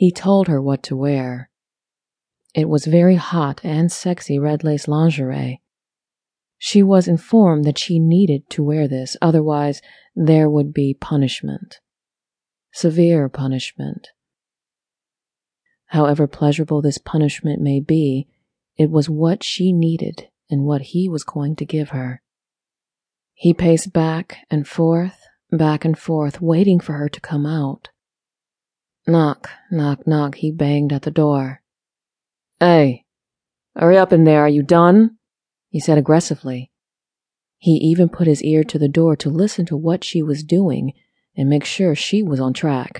He told her what to wear. It was very hot and sexy red lace lingerie. She was informed that she needed to wear this, otherwise, there would be punishment. Severe punishment. However pleasurable this punishment may be, it was what she needed and what he was going to give her. He paced back and forth, back and forth, waiting for her to come out. Knock, knock, knock, he banged at the door. Hey, hurry up in there, are you done? He said aggressively. He even put his ear to the door to listen to what she was doing and make sure she was on track.